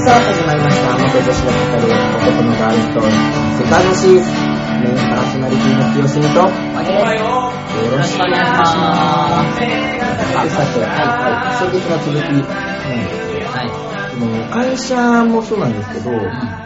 さあ、始まりました。元女子が語る男のガールストーリー、セカンドシーズン。メインパーソナリティの清澄と、よろしくお願いします。さて、はい、はい、先日の続きなんですけど、はもう会社もそうなんですけど、い。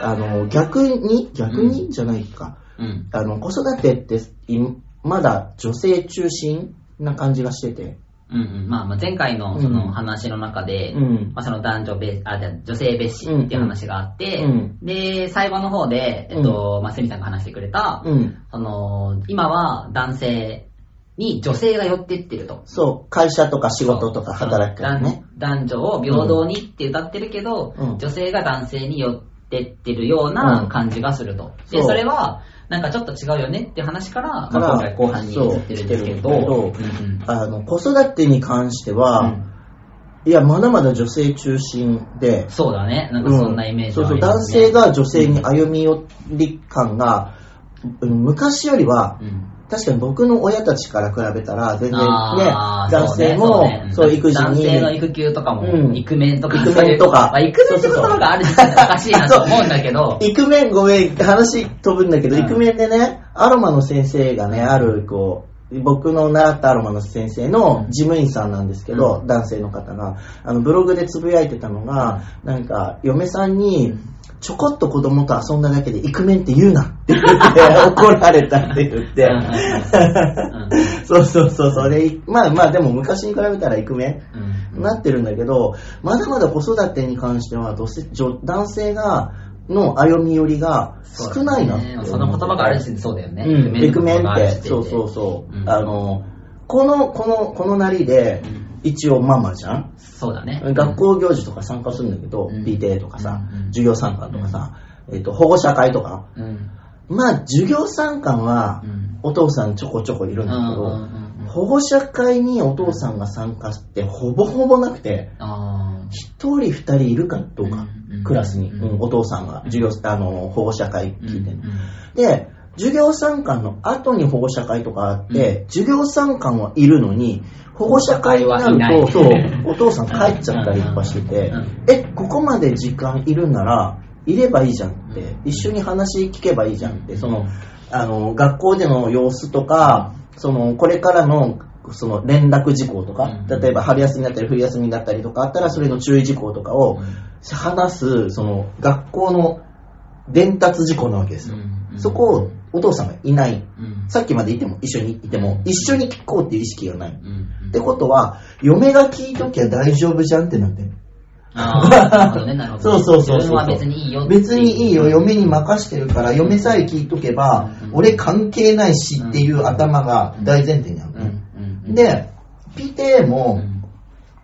あの、逆に、逆に、じゃないか。うん。あの、子育てって、いまだ女性中心な感じがしてて。うんうん。まあ、まあ前回のそうん。の話の中で、うん。まあその男女別、あ、じゃあ女性別紙っていう話があって、うん。で、最後の方で、えっと、まあ、セミさんが話してくれた、うん。その、今は男性に女性が寄ってってると。そう、会社とか仕事とか働き方ね。男男女を平等にって歌ってるけど、うん。女性が男性に寄ってってるような感じがすると。で、それは、なんかちょっと違うよねって話から、まあ今回後半に移ってるんですけど、そううんうん。あの、子育てに関しては、うん。いや、まだまだ女性中心で、そうだね。なんかそんなイメージそうそう、はありますね。男性が女性に歩み寄り感が、うん昔よりは、うん確かに僕の親たちから比べたら、全然ね男性も、そう育児男性のに、育休とかも、うん。イクメンとか、イクメンとか。まあ、イクメンって言葉がある時点でおかしいなと思うんだけど、イクメン、ごめん、話飛ぶんだけど、うん。イクメンでね、アロマの先生がね、ある、こう、僕の習ったアロマの先生の事務員さんなんですけど、う男性の方が、あの、ブログでつぶやいてたのが、なんか、嫁さんに、ちょこっと子供と遊んだだけでイクメンって言うなって言って 怒られたって言って。そうそうそう、それ、まあまあでも昔に比べたらイクメンうん。なってるんだけど、まだまだ子育てに関しては、男性が、の歩み寄りが少ないなって。その言葉がある時点でそうだよね。うん、イクメンって、そうそうそう。うんあの、この、この、このなりでうん、一応ママじゃん？そうだね。学校行事とか参加するんだけど、うん PTA とかさ授業参観とかさ、えっと、保護者会とか。うん。まあ、授業参観はう、ん。お父さんちょこちょこいるんだけど、うん保護者会にお父さんが参加してほぼほぼなくて、あ一人二人いるかどうかうんうん、クラスに、うんうん。お父さんが。授業、あの、保護者会ー聞いてんうんで、授業参観の後に保護者会とかあって、授業参観はいるのに、保護者会になると、そう、お父さん帰っちゃったりとかしててうんうん、え、ここまで時間いるなら、いればいいじゃんって、一緒に話聞けばいいじゃんって、その、あの、学校での様子とか、その、これからの、その連絡事項とか、うん例えば春休みだったり冬休みだったりとかあったら、それの注意事項とかを話す、その、学校の伝達事項なわけですよ。うんそこをお父さんがいない。うんさっきまでいても一緒にいても、一緒に聞こうっていう意識がない。っうんてことは、嫁が聞いときゃ大丈夫じゃんってなってる。あーなるほどね、なるほど。そうそうそう別にいいよ。別にいいよ、嫁に任してるから、嫁さえ聞いとけば、うん俺関係ないしっていう頭が大前提にある。で、PTA うも、ん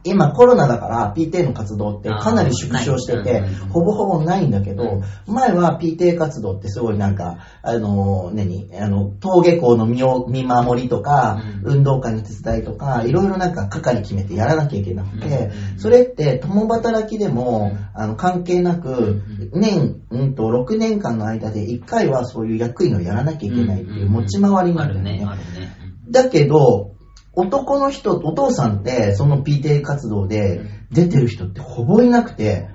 今コロナだから PTA の活動ってかなり縮小しててほぼほぼないんだけうど、前は PTA 活動ってすごいなんか、あの、何？あの、登下校の見を見守りとか、うん。運動会の手伝いとか、いろいろなんか係決めてやらなきゃいけなくてう、ん。それって共働きでもうん、あの、関係なく、年、うんと、6年間の間で1回はそういう役員をやらなきゃいけないっていう持ち回りなんだよね。あるね、あるね。だけど、男の人、お父さんって、その PTA 活動で出てる人ってほぼいなくて。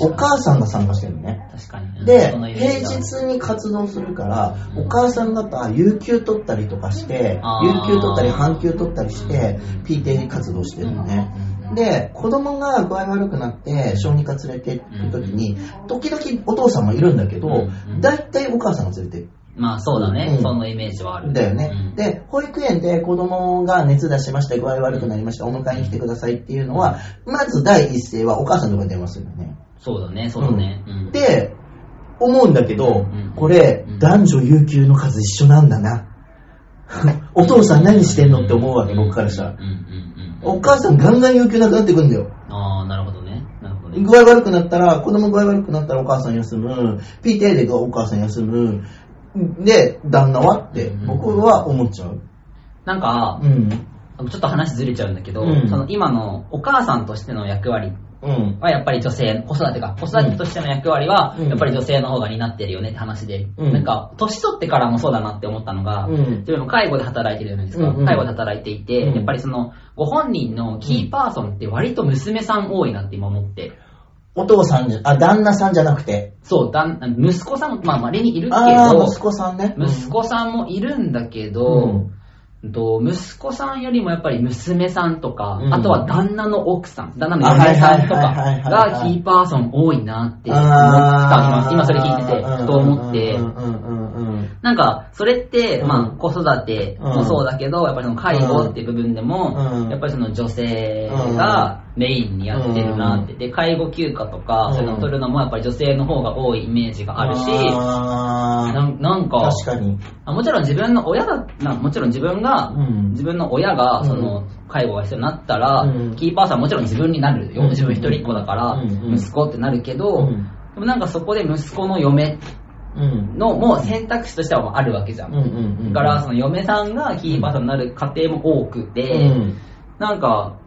お母さんが参加してるのね。確かに。で平日に活動するから、うんお母さん方、有給取ったりとかして、有給取ったり、半休取ったりしてうん、PTA 活動してるのね。うんで、子供が具合悪くなって、小児科連れて行くときに、時々お父さんもいるんだけどうん、大体お母さんが連れて。まあそうだね、うんそのイメージはある。だよね。うんで、保育園で子供が熱出しました、具合悪くなりました、お迎えに来てくださいっていうのは、まず第一声はお母さんとかに電話するよね。そうだね、そうだね。うん、で、思うんだけどうん、これうん、男女有給の数一緒なんだな。お父さん何してんのって思うわけ、僕からしたらうん。うんうんお母さんガンガン有給なくなってくんだよ。ああ、なるほどね。なるほどね。具合悪くなったら、子供具合悪くなったらお母さん休む。PTA でお母さん休む。で、旦那は？って、僕は思っちゃう。なんか、うん。ちょっと話ずれちゃうんだけど、うんその今のお母さんとしての役割うん。はやっぱり女性、子育てか、子育てとしての役割はうんやっぱり女性の方が担ってるよねって話で、うんなんか、年取ってからもそうだなって思ったのが、うん自分も介護で働いてるじゃないですか。介護で働いていて、うんやっぱりその、ご本人のキーパーソンって割と娘さん多いなって今思って。お父さんじゃ、あ、旦那さんじゃなくて。そう、だん息子さんも、まあ、稀にいるけああ、ど、息子さんね。息子さんもいるんだけど、うん。と息子さんよりもやっぱり娘さんとか、うん。あとは旦那の奥さん、旦那の嫁さんとかがキーパーソン多いなって思った今今それ聞いてて、ふと思ってうん、うんうんうんなんか、それって、うん。まあ、子育てもそうだけど、やっぱりその介護っていう部分でも、うん。やっぱりその女性がメインにやってるなって。で、介護休暇とか、うん。そういうのを取るのもやっぱり女性の方が多いイメージがあるし、なんか、確かに。あもちろん自分の親だ、なもちろん自分が、うん。自分の親が、その、介護が必要になったら、うん。キーパーさんはもちろん自分になるよ。うん。自分一人っ子だから、うん。息子ってなるけど、うん。でもなんかそこで息子の嫁うん。のもう選択肢としてはあるわけじゃん。うんうんうん。だから、その嫁さんがキーパーソンになる家庭も多くて、うん。なんか、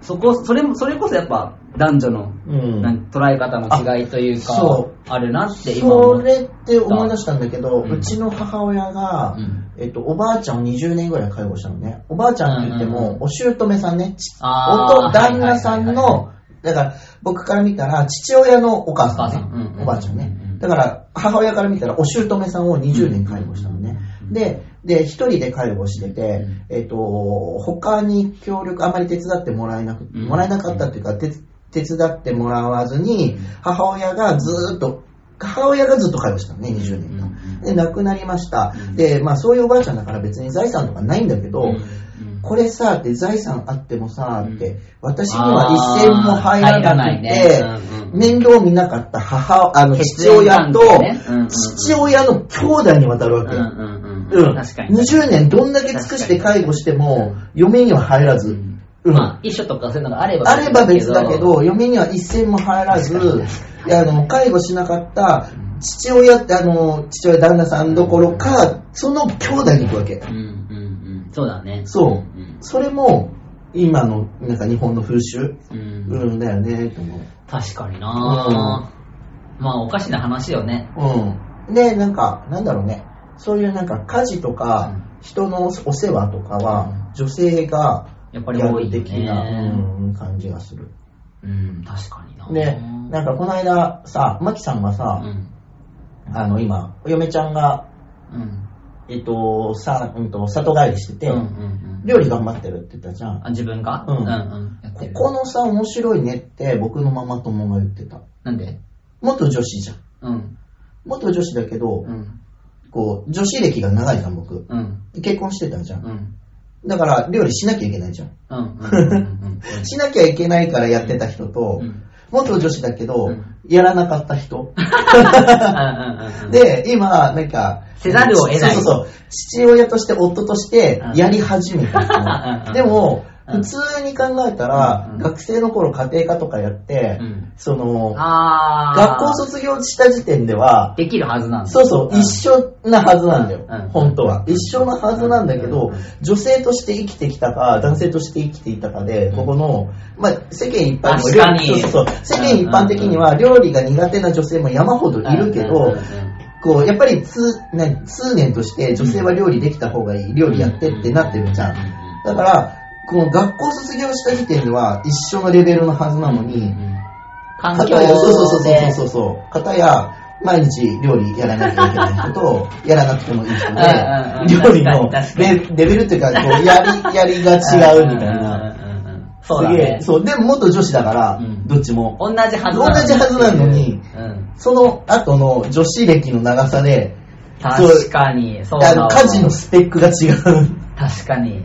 そこ、それも、それこそやっぱ男女の、うん。捉え方の違いというか、あそあるなって今思そうれって思い出したんだけど、うんうちの母親が、うんえっと、おばあちゃんを20年ぐらい介護したのね。おばあちゃんって言っても、うんうんお姑さんね、おと旦那さんの、だから僕から見たら父親のお母さんね、おばあちゃんねうんうん。だから母親から見たらお姑さんを20年介護したのね。で、で、一人で介護してて、えっと、他に協力あまり手伝ってもらえなく、うん。もらえなかったっていうか、手手伝ってもらわずに、母親がずーっと、母親がずっと介護したのね、20年間。で、亡くなりました。で、まあそういうおばあちゃんだから別に財産とかないんだけど、これさ、って財産あってもさ、って、私には一銭も入らなくて、面倒見なかった母、あの、父親と、父親の兄弟にわたるわけ。うんうん。うんうん。確かに。20年どんだけ尽くして介護しても、嫁には入らず。うんまあ、一緒とかそういうのがあればあれば別だけど、嫁には一銭も入らず、いやあの介護しなかった父親って、あの、父親旦那さんどころか、その兄弟に行くわけう。んうんうん。そうだね。そううんそれも、今の、なんか日本の風習、うんうん、だよね、と思う。確かになまあ、おかしな話よね。うん。で、なんか、なんだろうね。そういうなんか家事とか、うん人のお世話とかは、女性がやっぱりや多い的な、ね。うん、感じがする。うん、確かになで、なんかこの間さ、マキさんがうさ、ん。あの今、お嫁ちゃんが、うん。えっと、さ、うんと、里帰りしてて。料理頑張ってるって言ったじゃん。あ、自分が？うんうんうん。ここのさ、面白いねって僕のママ友が言ってた。なんで？元女子じゃん。うん。元女子だけど、うん。こう、女子歴が長いじゃん、僕。うん。結婚してたじゃん。うん。だから、料理しなきゃいけないじゃん。しなきゃいけないからやってた人と、うん元女子だけど、うんやらなかった人。うん。で、今、なんか、せざるを得ない。そうそうそう。父親として、夫としてうん、やり始めた人。うん。でも、うん。普通に考えたら、うん。学生の頃家庭科とかやって、うん。その。学校卒業した時点では、できるはずなんだ。そうそう、ん。一緒なはずなんだよ、うん。本当は。一緒なはずなんだけど、うん。女性として生きてきたか、男性として生きていたかで、うん。ここの、まあ、世間一般確かに。そうそうそう。世間一般的には料理が苦手な女性も山ほどいるけど、こう、やっぱり通、ね、通念として女性は料理できた方がいい、料理やってってなってるじゃん。だから、この学校卒業した時点では一緒のレベルのはずなのに、環境片や、そうそうそうでそうそうそう。片や、毎日料理やらなきゃいけない人と、やらなくてもいい人で、料理のレレベルっていうか、こう、やり、やりが違うみたいな。そうだすげえね。そう、でも元女子だからうん、どっちも。同じはずなの同じはずなのにうん。その後の女子歴の長さで、確かに、そうだ家事のスペックが違う。確かに。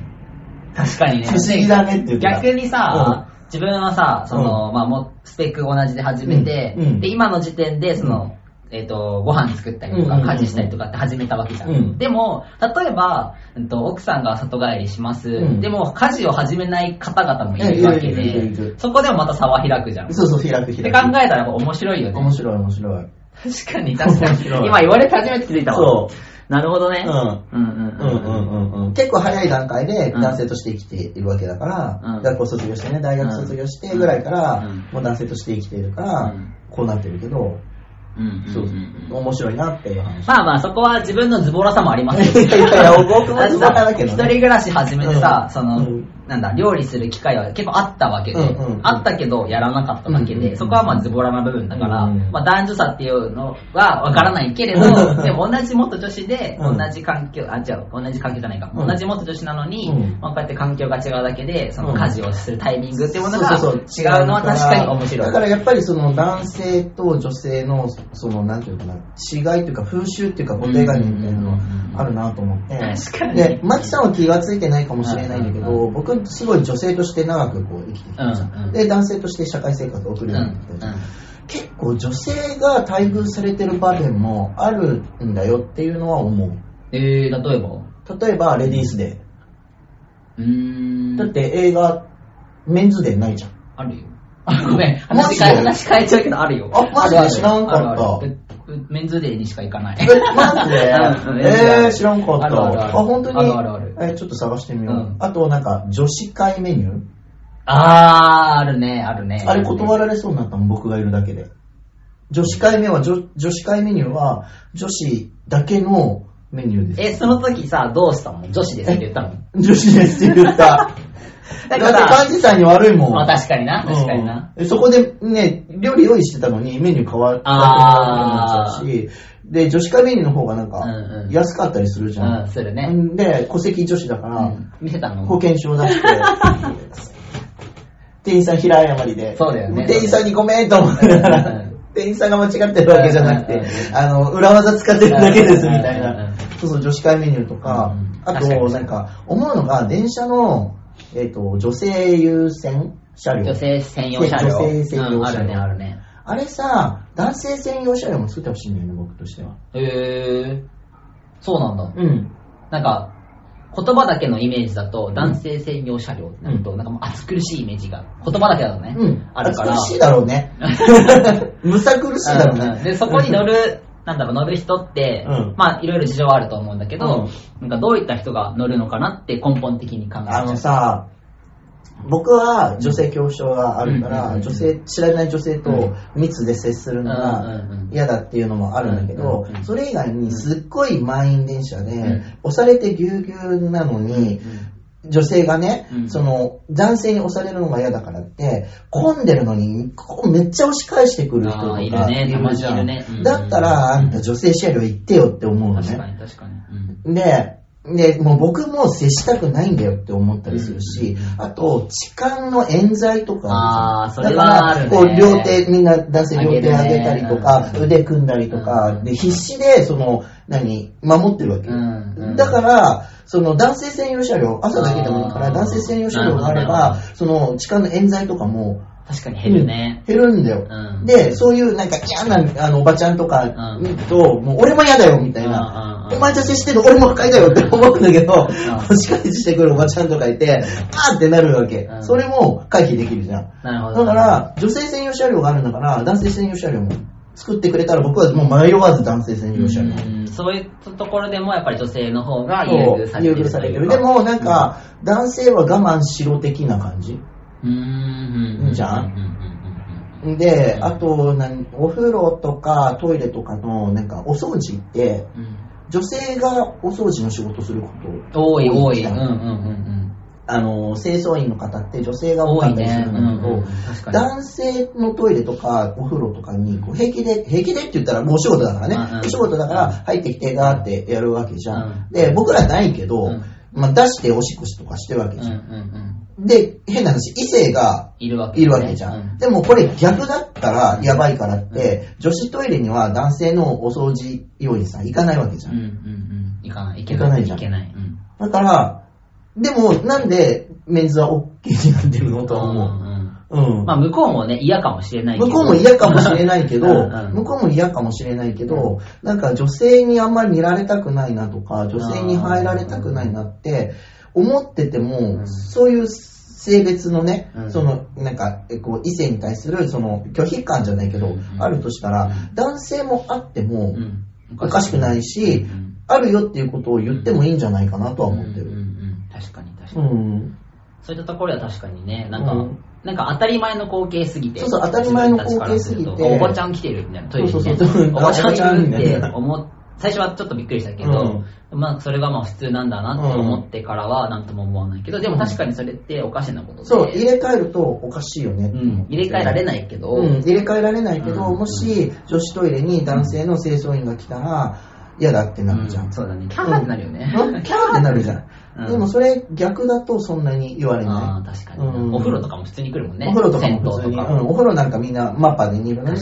確かにね。不思議だねって言ってた逆にさ、自分はさ、その、まあ、もう、スペック同じで始めて、うん。うん。で、今の時点で、その、えっ、と、ご飯作ったりとか、家事したりとかって始めたわけじゃん。うんでも、例えば、うんと、奥さんが里帰りします、うんでも、家事を始めない方々もいるわけでる、そこでもまた差は開くじゃん。っそうそう、開く開く。て考えたら面白いよね。面白い面白い。確かに、確かに。今言われて初めて気づいたわ。そう。なるほどね。うん。うんうんうんうん結構早い段階でうん男性として生きているわけだから、うん学校卒業してね、大学卒業してぐらいから、うんもう男性として生きているから、うんこうなってるけど、うんそう。面白いなっていう話。まあまあ、そこは自分のズボラさもありますよ。いやいや僕もズボラだけどね。一人暮らし始めてさ、その、うんなんだ、料理する機会は結構あったわけで、うんうんあったけどやらなかっただけで、うんうんそこはまあズボラな部分だから、うんうんまあ男女差っていうのはわからないけれど、でも同じ元女子で、うん。同じ環境、あ、違う、同じ環境じゃないか、うん。同じ元女子なのに、うん。まあこうやって環境が違うだけで、そのうん。家事をするタイミングっていうものが違そうのは確かに面白い。だからやっぱりその男性と女性のそのなんていうかな違いというか風習っていうか固定概念みたいなのはあるなと思って、確かにでマキさんは気がついてないかもしれないんだけど、うんうん僕すごい女性として長くこう生きてきたじゃん、うんうん。で男性として社会生活を送るようになってきたじゃん、結構女性が待遇されてる場面もあるんだよっていうのは思う。えー、例えば？例えばレディースデうーん。ーだって映画メンズデーないじゃん。あるよ。あ、ごめん。話変え、話変えちゃうけど、あるよ。あマジで知らんかったメンズデーにしか行かない。え、マジで？うんえー、知らんかった。あるあるある本当に？あるあるあるえーちょっと探してみよう。うんあと、なんか、女子会メニュー？あー、あるね、あるね。あれ断られそうになったもん、僕がいるだけで。女子会目は、女女子会メニューは、女子だけのメニューです。え、その時さ、どうしたの？女子ですって言ったの？女子ですって言った。だってら幹事さんに悪いもん。まあ確かにな、確かにな。うんそこでね、料理用意してたのにメニュー変わったあー。なっちゃうし、で、女子会メニューの方がなんかうんうん。安かったりするじゃん。うん、するね。んで、戸籍女子だから、うん。見せたの保険証出して、店員さん平謝りで、そうだよね。店員さんにごめんと思いながらうん、店員さんが間違ってるわけじゃなくてうん。うんうん、あの、裏技使ってるだけですみたいうん。うん。うん。な。そうそう、女子会メニューとかあ確かにと、なんか、思うのが、電車の、えっと、女性優先車両。女性専用車両。女性専用車両うんあるね、あるね。あれさ、男性専用車両も作ってほしいんだよね、僕としては。へー。そうなんだ。うん。なんか、言葉だけのイメージだと、男性専用車両ってなると、なんかもう暑苦しいイメージが、言葉だけだとね、うん。あるから。暑苦しいだろうね。むさ苦しいだろうね。うんうんで、そこに乗る、なんだろう、乗る人って、うん。まあ、いろいろ事情はあると思うんだけど、うん。なんかどういった人が乗るのかなって根本的に考えちゃう。あのさ、僕は女性恐怖症があるから、うん女性、知らない女性と密で接するのがうん嫌だっていうのもあるんだけどそれ以外にすっごい満員電車でん、押されてぎゅうぎゅうなのに、女性がね、うん。その、男性に押されるのが嫌だからって、混んでるのに、こうめっちゃ押し返してくる人とかいいるねたま。いるね。うん。だったら、あんた女性車両行ってよって思うのね。確かに確かに。で、で、もう僕も接したくないんだよって思ったりするし、あと、痴漢の冤罪とかあーそれはあるね。だから、こう、両手、みんな男性両手上げたりとか、腕組んだりとか、うんで、必死で、その、何、守ってるわけ。うん。だから、その男性専用車両、朝だけでもいいから、男性専用車両があればほ、その痴漢の冤罪とかも確かに減るね。減るんだよ。うんで、そういうなんか嫌なあのおばちゃんとかうん見ると、もう俺も嫌だよみたいな。うんうんうんお前と接してる俺も不快だよって思うんだけど、ん押し返してくるおばちゃんとかいて、あーってなるわけう。んそれも回避できるじゃん。なるほど。だから、女性専用車両があるんだから、男性専用車両も作ってくれたら僕はもう迷わず男性専用車両。うんそういうところでもやっぱり女性の方が優遇されてる。優遇されてる。でもなん、か、男性は我慢しろ的な感じ。うーん。いいじゃんうんうんうんうんで、うんあと、何お風呂とかトイレとかの、なんか、お掃除って、うん女性がお掃除の仕事すること多い多い。じゃうんうんうんあの、清掃員の方って女性がうん。多多いね。かったりするうんんだけど、うん。男性のトイレとかお風呂とかにこう平気で、平気でって言ったらもうお仕事だからね。うんうんお仕事だから入ってきてガーってやるわけじゃん。うんで、僕らないけど、うんまあ、出しておしっこしとかしてるわけうんうんじゃん。うん。で、変な話、異性がいるわけじゃん。うんでもこれ逆だったらやばいからって、女子トイレには男性のお掃除用員さん行かないわけじゃん。うんうんうん。行かない。行かないじゃんいけない。うん。だから、でもなんでメンズは OK になってるのとは思う。うんうん。まあ向こうもね、嫌かもしれないけど。向こうも嫌かもしれないけど、向こうも嫌かもしれないけど、なんか女性にあんまり見られたくないなとか、女性に入られたくないなって思ってても、うん。そういう性別のね、うん。その、なんか、えこう、異性に対する、その、拒否感じゃないけど、うん。あるとしたら、うん。男性もあっても、うん。おかしくない。し、うん。あるよっていうことを言ってもいいんじゃないかなとは思ってる。うんうんうん確かに確かうに。ん。そういったところは確かにね、なんか、うん。なんか当たり前の光景すぎて。そうそう当たり前の光景すぎて。おばちゃん来てるみたいな、トイレにねそうそうそう。おばちゃんいるって思っ最初はちょっとびっくりしたけど、まあそれがまあ普通なんだなって思ってからはなんとも思わないけど、でも確かにそれっておかしなことで。そう、入れ替えるとおかしいよね。うん、入れ替えられないけど、うん、入れ替えられないけど、うん。もし女子トイレに男性の清掃員が来たら嫌だってなるじゃん。そうだね。キャーってなるよね。うん？キャーってなるじゃん。うんでもそれ逆だとそんなに言われあなあ、確かに、うんお風呂とかも普通に来るもんい。ね。お風呂とかも普通に、お風呂なんかみんなマッパで2分のに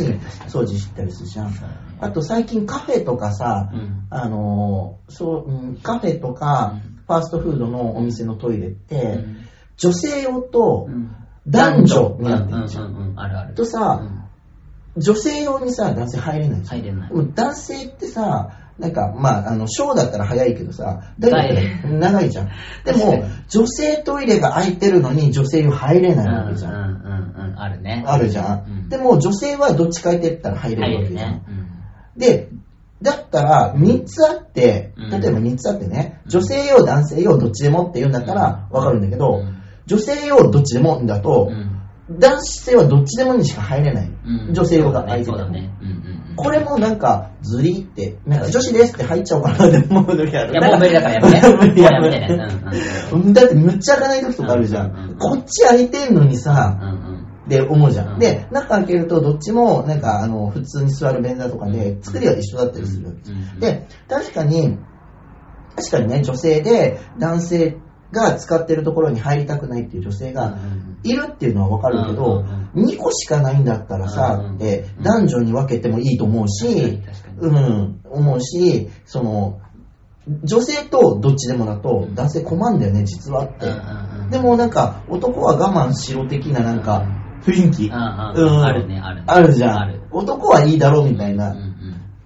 掃除したりするじゃん。あと最近カフェとかさ、うんあのーそう、うん、カフェとかうんファーストフードのお店のトイレって、うん女性用とうん男女になってるじゃん。うんうんうん、あるある。とさうん女性用にさ、男性入れないじゃん。入れない男性ってさ、なんか、まあ、あの、ショーだったら早いけどさ、大体長いじゃん。でも女性トイレが空いてるのに女性用入れないわけじゃん。うんうんうんうん、あるね。あるじゃん。うんでも、女性はどっちかって言ったら入れ入るるわけじゃん。ね。うんで、だったら、3つあって、うん例えば3つあってね、女性用、男性用、どっちでもって言うんだったらわかるんだけど、うん女性用、どっちでもだと、うん男性はどっちでもにしか入れない。うん女性用が空いてても。そうだね。うんうんうんこれもなんか、ずりって、なんか女子ですって入っちゃおうかなって思う時ある。いや、もう無理だからやめて。無理やめて。うんうんだってむっちゃ開かない時とかあるじゃうんうんうんん。こっち開いてんのにさ、うんうんで思うじゃ。うんんで、中開けるとどっちもなんかあの、普通に座る便座とかで作りは一緒だったりするうんうんで、確かに、確かにね、女性で男性が使ってるところに入りたくないっていう女性がいるっていうのはわかるけど、2個しかないんだったらさうん、で男女に分けてもいいと思うし、うん、思うし、その、女性とどっちでもだと男性困んだよね、実はって。でもなんか男は我慢しろ的ななんか雰囲気。あるねあるね。ある。じゃん。男はいいだろうみたいな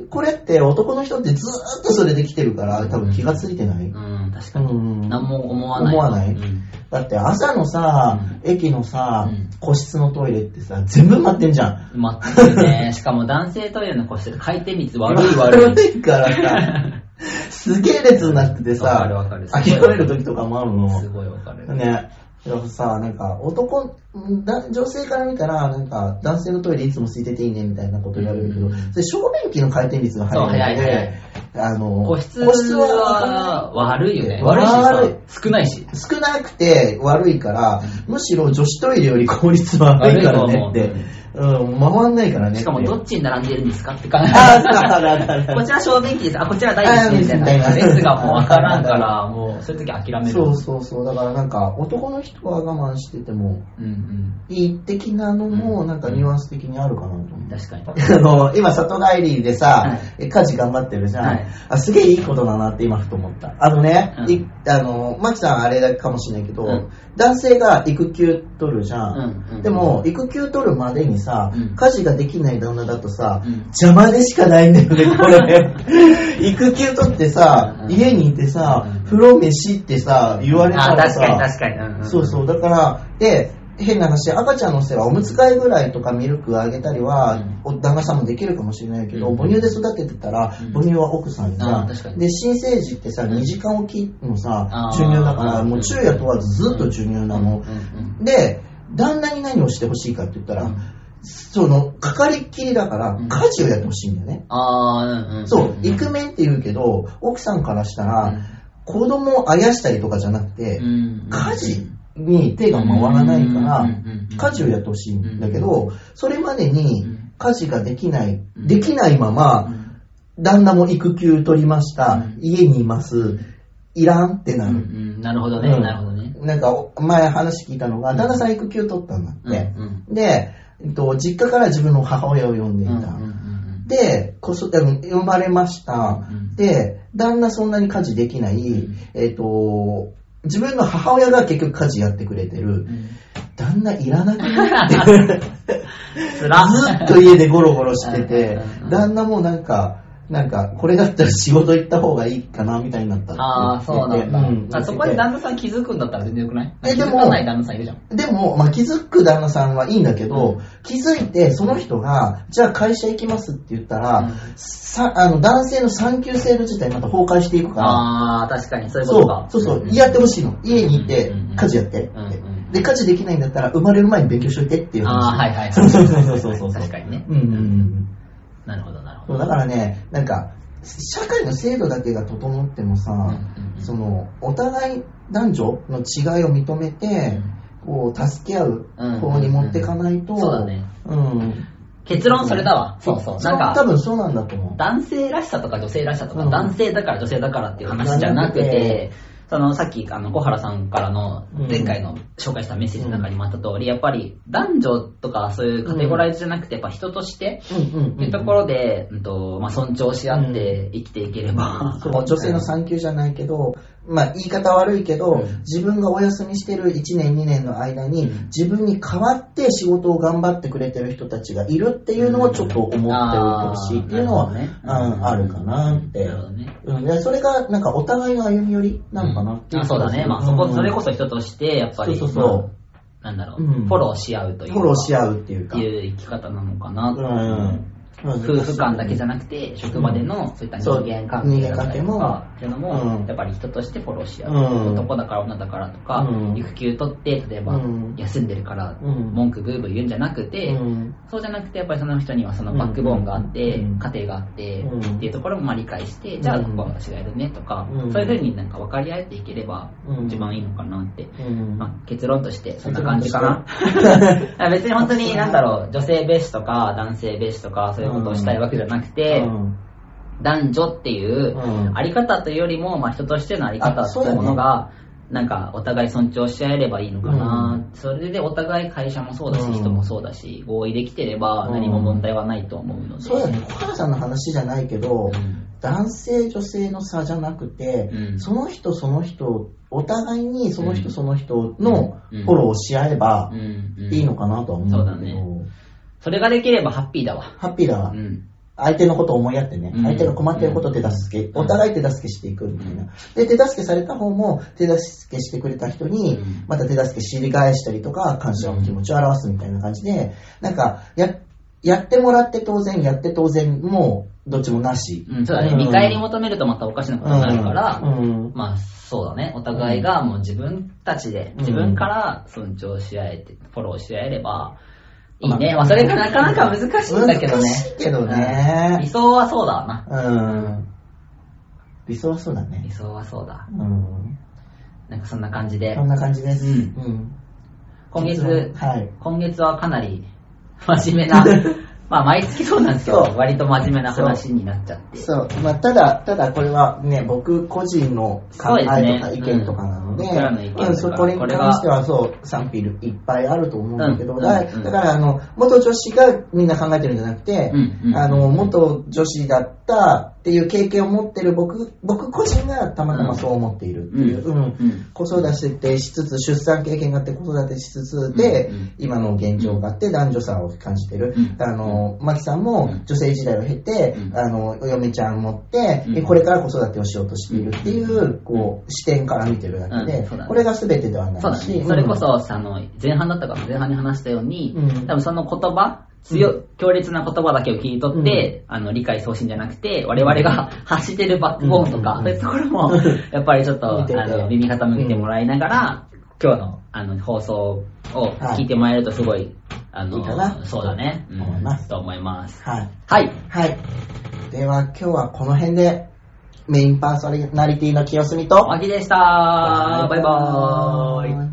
これって男の人ってずーっとそれで来てるから多分気がついてない。うん、確かうんに。何も思わない。思わないうんだって朝のさ、駅のさうん、個室のトイレってさ、全部待ってんじゃん。待ってるね。しかも男性トイレの個室で回転率悪い悪い。悪いからさ、すげえ列になっててわさかるわかる、諦める時とかもあるの。すごいわかる。ね。だからさ、なんか男、だ女性から見たら、なんか男性のトイレいつも空いてていいねみたいなこと言われるけど、うん。それ小便器の回転率が速いの早い。あの、個室は悪いよね。悪いし悪い。さ、少ないし。少なくて悪いから、むしろ女子トイレより効率悪いからねって、うん、回んないからね。しかもどっちに並んでるんですかって感じ。こちら小便器です。あ、こちら大ですね。みたいな。列がもうわからんから、もうそういう時諦める。そうそうそう。だからなんか、男の人は我慢しててもうんうん。いい的なのも、なんかニュアンス的にあるかなと思う。確かに。あの、今、里帰りでさ、家事頑張ってるじゃん、はいあ。すげえいいことだなって今ふと思った。あのね、うんいあの、マキさんあれだかもしれないけど、うん男性が育休取るじゃん。うんうんでも、育休取るまでにさ、うん。家事ができない旦那だとさ、うん。邪魔でしかないんだよね、これ。育休取ってさ、うん。家にいてさ、うん。風呂飯ってさ、言われたあ、らさ、確かに確かに。うんうんそうそう、だから、で、変な話、赤ちゃんの世話、おむつ替えぐらいとかミルクあげたりは、お旦那さんもできるかもしれないけど、うん。母乳で育ててたら、うん。母乳は奥さんじゃんあ確かに。で、新生児ってさ、2時間おきのさ授乳だから、うん。もう昼夜問わずずっと授乳なの。うんうん。で、旦那に何をしてほしいかって言ったら、うんその、かかりっきりだからうん、家事をやってほしいんだよね。ああ、うんうん。そう、イクメンって言うけど、奥さんからしたうらん、子供をあやしたりとかじゃなくて、うん家事に手が回らないから家事をやってほしいんだけど、それまでうにん。家事ができない、うん。できないまうま、ん。旦那も育休取りましたうん、家にいます、いらんってなうんうる。ん。なるほどね、うん。なるほどね。なんか、前話聞いたのが、旦那さん育休取ったんだって。うん。で、えっと、実家から自分の母親を呼んでいた。うんうんうんで、こそ、あの生まれました。うんで、旦那そんなに家事できない、んえっと、自分の母親が結局家事やってくれてる。うん旦那いらなくなって。ずっと家でゴロゴロしてて旦那もなんか、なんか、これだったら仕事行った方がいいかな、みたいになったってああ、そうなんだ。うんあそこで旦那さん気づくんだったら全然よくない？えでも気づかない旦那さんいるじゃん。でも、まあ、気づく旦那さんはいいんだけど、うん気づいて、その人が、じゃあ会社行きますって言ったら、うんさあの男性の産休制度自体また崩壊していくから、ああ、確かにそういうこそうとか。そうそう、んやってほしいの。家にいてうんうん、家事やってで、家事できないんだったら、生まれる前に勉強しといてっていう話。ああ、はいはいはい。そうそうそうそうそう。確かにね。うんうんうん。なるほど、なるほど。そうだからね、なんか、社会の制度だけが整ってもさ、うんうんそのお互い男女の違いを認めて、こう助け合う方に持っていかないと、うんそうだねうん結論それだわ。そうそう。なんか、多分そうなんだと思う。男性らしさとか女性らしさとか、うん男性だから女性だからっていう話じゃなくて、そのさっきあの小原さんからのうん前回の紹介したメッセージの中にもあった通り、やっぱり男女とかそういうカテゴライズじゃなくて、やっぱ人として、うんうんうんっていうところで、うんとまあ、尊重し合って生きていければ、その女性の産休じゃないけど、まあ言い方悪いけど、うん。自分がお休みしてる1年2年の間に、うん。自分に代わって仕事を頑張ってくれてる人たちがいるっていうのをちょっと思っておいてほしいっていうのは、うんあるかなって。うん、でそれがなんかお互いの歩み寄りなのかなっていうあそうだね。まあ、そこ、それこそそ人として、やっぱり、そうそうそう。まあなんだろう、うん。フォローし合うというか。フォローし合うっていうか。いう生き方なのかなと。う。ん。夫婦間だけじゃなくて、職場でのそういった人間関係だっていうのも、うん。やっぱり人としてフォローし合う。うん。男だから女だからとか、うん。育休取って、例えばうん。休んでるからうん。文句ブーブー言うんじゃなくて、うん。そうじゃなくて、やっぱりその人にはそのバックボーンがあって、うん。家庭があって、うん。っていうところもまあ理解して、じゃあここは私がやるねとか、うん。そういうふうになんか分かり合えていければうん。一番いいのかなって。うん。まあ、結論としてそんな感じかな。別に本当になんだろう、女性蔑視とか男性蔑視とかそういうことをしたいわけじゃなくて、うん男女っていううん。あり方というよりも、まあ、人としてのあり方っていうものが、なんかお互い尊重し合えればいいのかな、それでお互い会社もそうだし、うん。人もそうだし合意できてれば何も問題はないと思うので、そうだね、小原さんの話じゃないけど、うん。男性女性の差じゃなくて、うん。その人その人、お互いにその人うんその人のうん。フォローをし合えばうん。うん。いいのかなとは思うそうだね。それができればハッピーだわ、ハッピーだわ、うん相手のことを思いやってね、うん。相手が困ってることを手助け、うん。お互い手助けしていくみたいな。で、手助けされた方も手助けしてくれた人にうん、また手助けしり返したりとか、感謝の気持ちを表すみたいな感じで、なんか、や、やってもらって当然、やって当然、もう、どっちもなし。うん、そうだね、ん。見返り求めるとまたおかしなことになるから、うん。まあそうだね、お互いがもう自分たちで、うん。自分から尊重し合えて、フォローし合えればいいまあね。まあそれがなかなか難しいんだけどね。難しいけどねうん理想はそうだな。うん。理想はそうだ理ね。想はそうだ。うん。なんかそんな感じでそん、な感じです。うんうん。今月、はい。今月はかなり 真面目な、まあ毎月そうなんですけど割と真面目な話になっちゃって。そう。まあ、ただ、ただこれはね、僕個人の考えとか意見とかなのの意見とかうんそこれに関してはそう、賛否いっぱいあると思うんだけど、うんだから、あの、元女子がみんな考えてるんじゃなくて、あの、元女子だったっていう経験を持ってる僕、僕個人がたまたまそう思っているっていう、うんうん子育てしつつ、出産経験があって子育てしつつで、今の現状があって男女差を感じてる。うん。あの、マキさんも女性時代を経て、うん。あの、お嫁ちゃんを持って、これから子育てをしようとしているっていう、こう、視点から見てるだけで、うんそうだね。これが全てではないし、そうだね。それこそ、あの、前半だったかな前半に話したように、うん。多分その言葉、強い、強烈な言葉だけを切り取って、あの、理解送信じゃなくて、我々が発してるバックボーンとか、うん。そういうところも、やっぱりちょっと、あの、耳傾けてもらいながら、今日の、あの、放送を聞いてもらえるとすごい、あのいいかな。そうだね、うん。思います。と思います。はい。はい。はい。では、今日はこの辺で、メインパーソナリティの清澄と、おきでした。バイバーイ